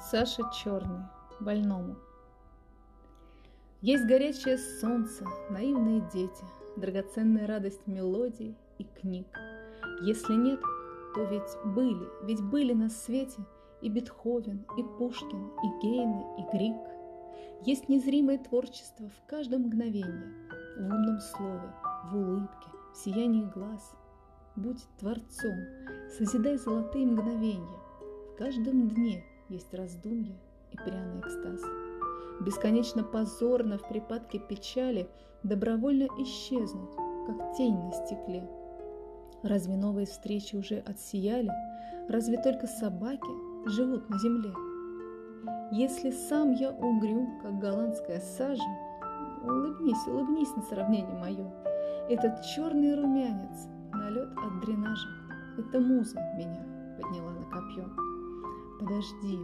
Саша Черный, больному. Есть горячее солнце, наивные дети, драгоценная радость мелодий и книг. Если нет, то ведь были, ведь были на свете и Бетховен, и Пушкин, и Гейне, и Грик. Есть незримое творчество в каждом мгновении, в умном слове, в улыбке, в сиянии глаз. Будь творцом, созидай золотые мгновения. В каждом дне есть раздумье и пряный экстаз. Бесконечно позорно в припадке печали добровольно исчезнуть, как тень на стекле. Разве новые встречи уже отсияли? Разве только собаки живут на земле? Если сам я угрюм, как голландская сажа, улыбнись, улыбнись на сравнение мое. Этот черный румянец, налет от дренажа, это муза меня подняла на копье. Подожди,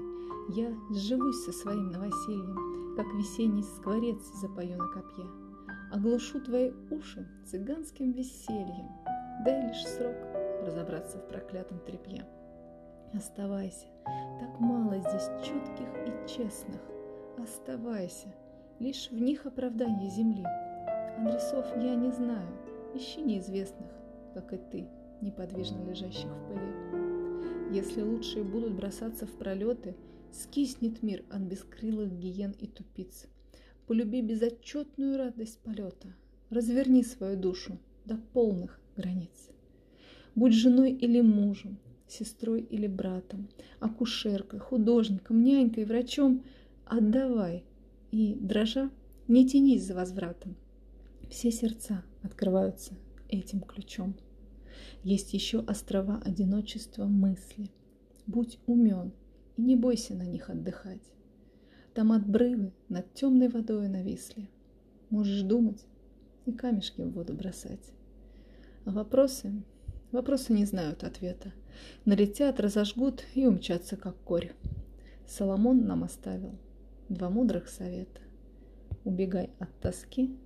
я сживусь со своим новосельем, как весенний скворец запою на копье. Оглушу твои уши цыганским весельем, дай лишь срок разобраться в проклятом тряпье. Оставайся, так мало здесь чутких и честных. Оставайся, лишь в них оправдание земли. Адресов я не знаю, ищи неизвестных, как и ты, неподвижно лежащих в пыли. Если лучшие будут бросаться в пролеты, скиснет мир от бескрылых гиен и тупиц. Полюби безотчетную радость полета, разверни свою душу до полных границ. Будь женой или мужем, сестрой или братом, акушеркой, художником, нянькой, врачом, отдавай и, дрожа, не тянись за возвратом. Все сердца открываются этим ключом. Есть еще острова одиночества мысли. Будь умен и не бойся на них отдыхать. Там отбрывы над темной водой нависли. Можешь думать и камешки в воду бросать. А вопросы Вопросы не знают ответа. Налетят, разожгут и умчатся, как корь. Соломон нам оставил два мудрых совета. Убегай от тоски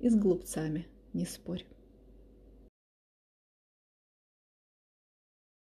и с глупцами не спорь.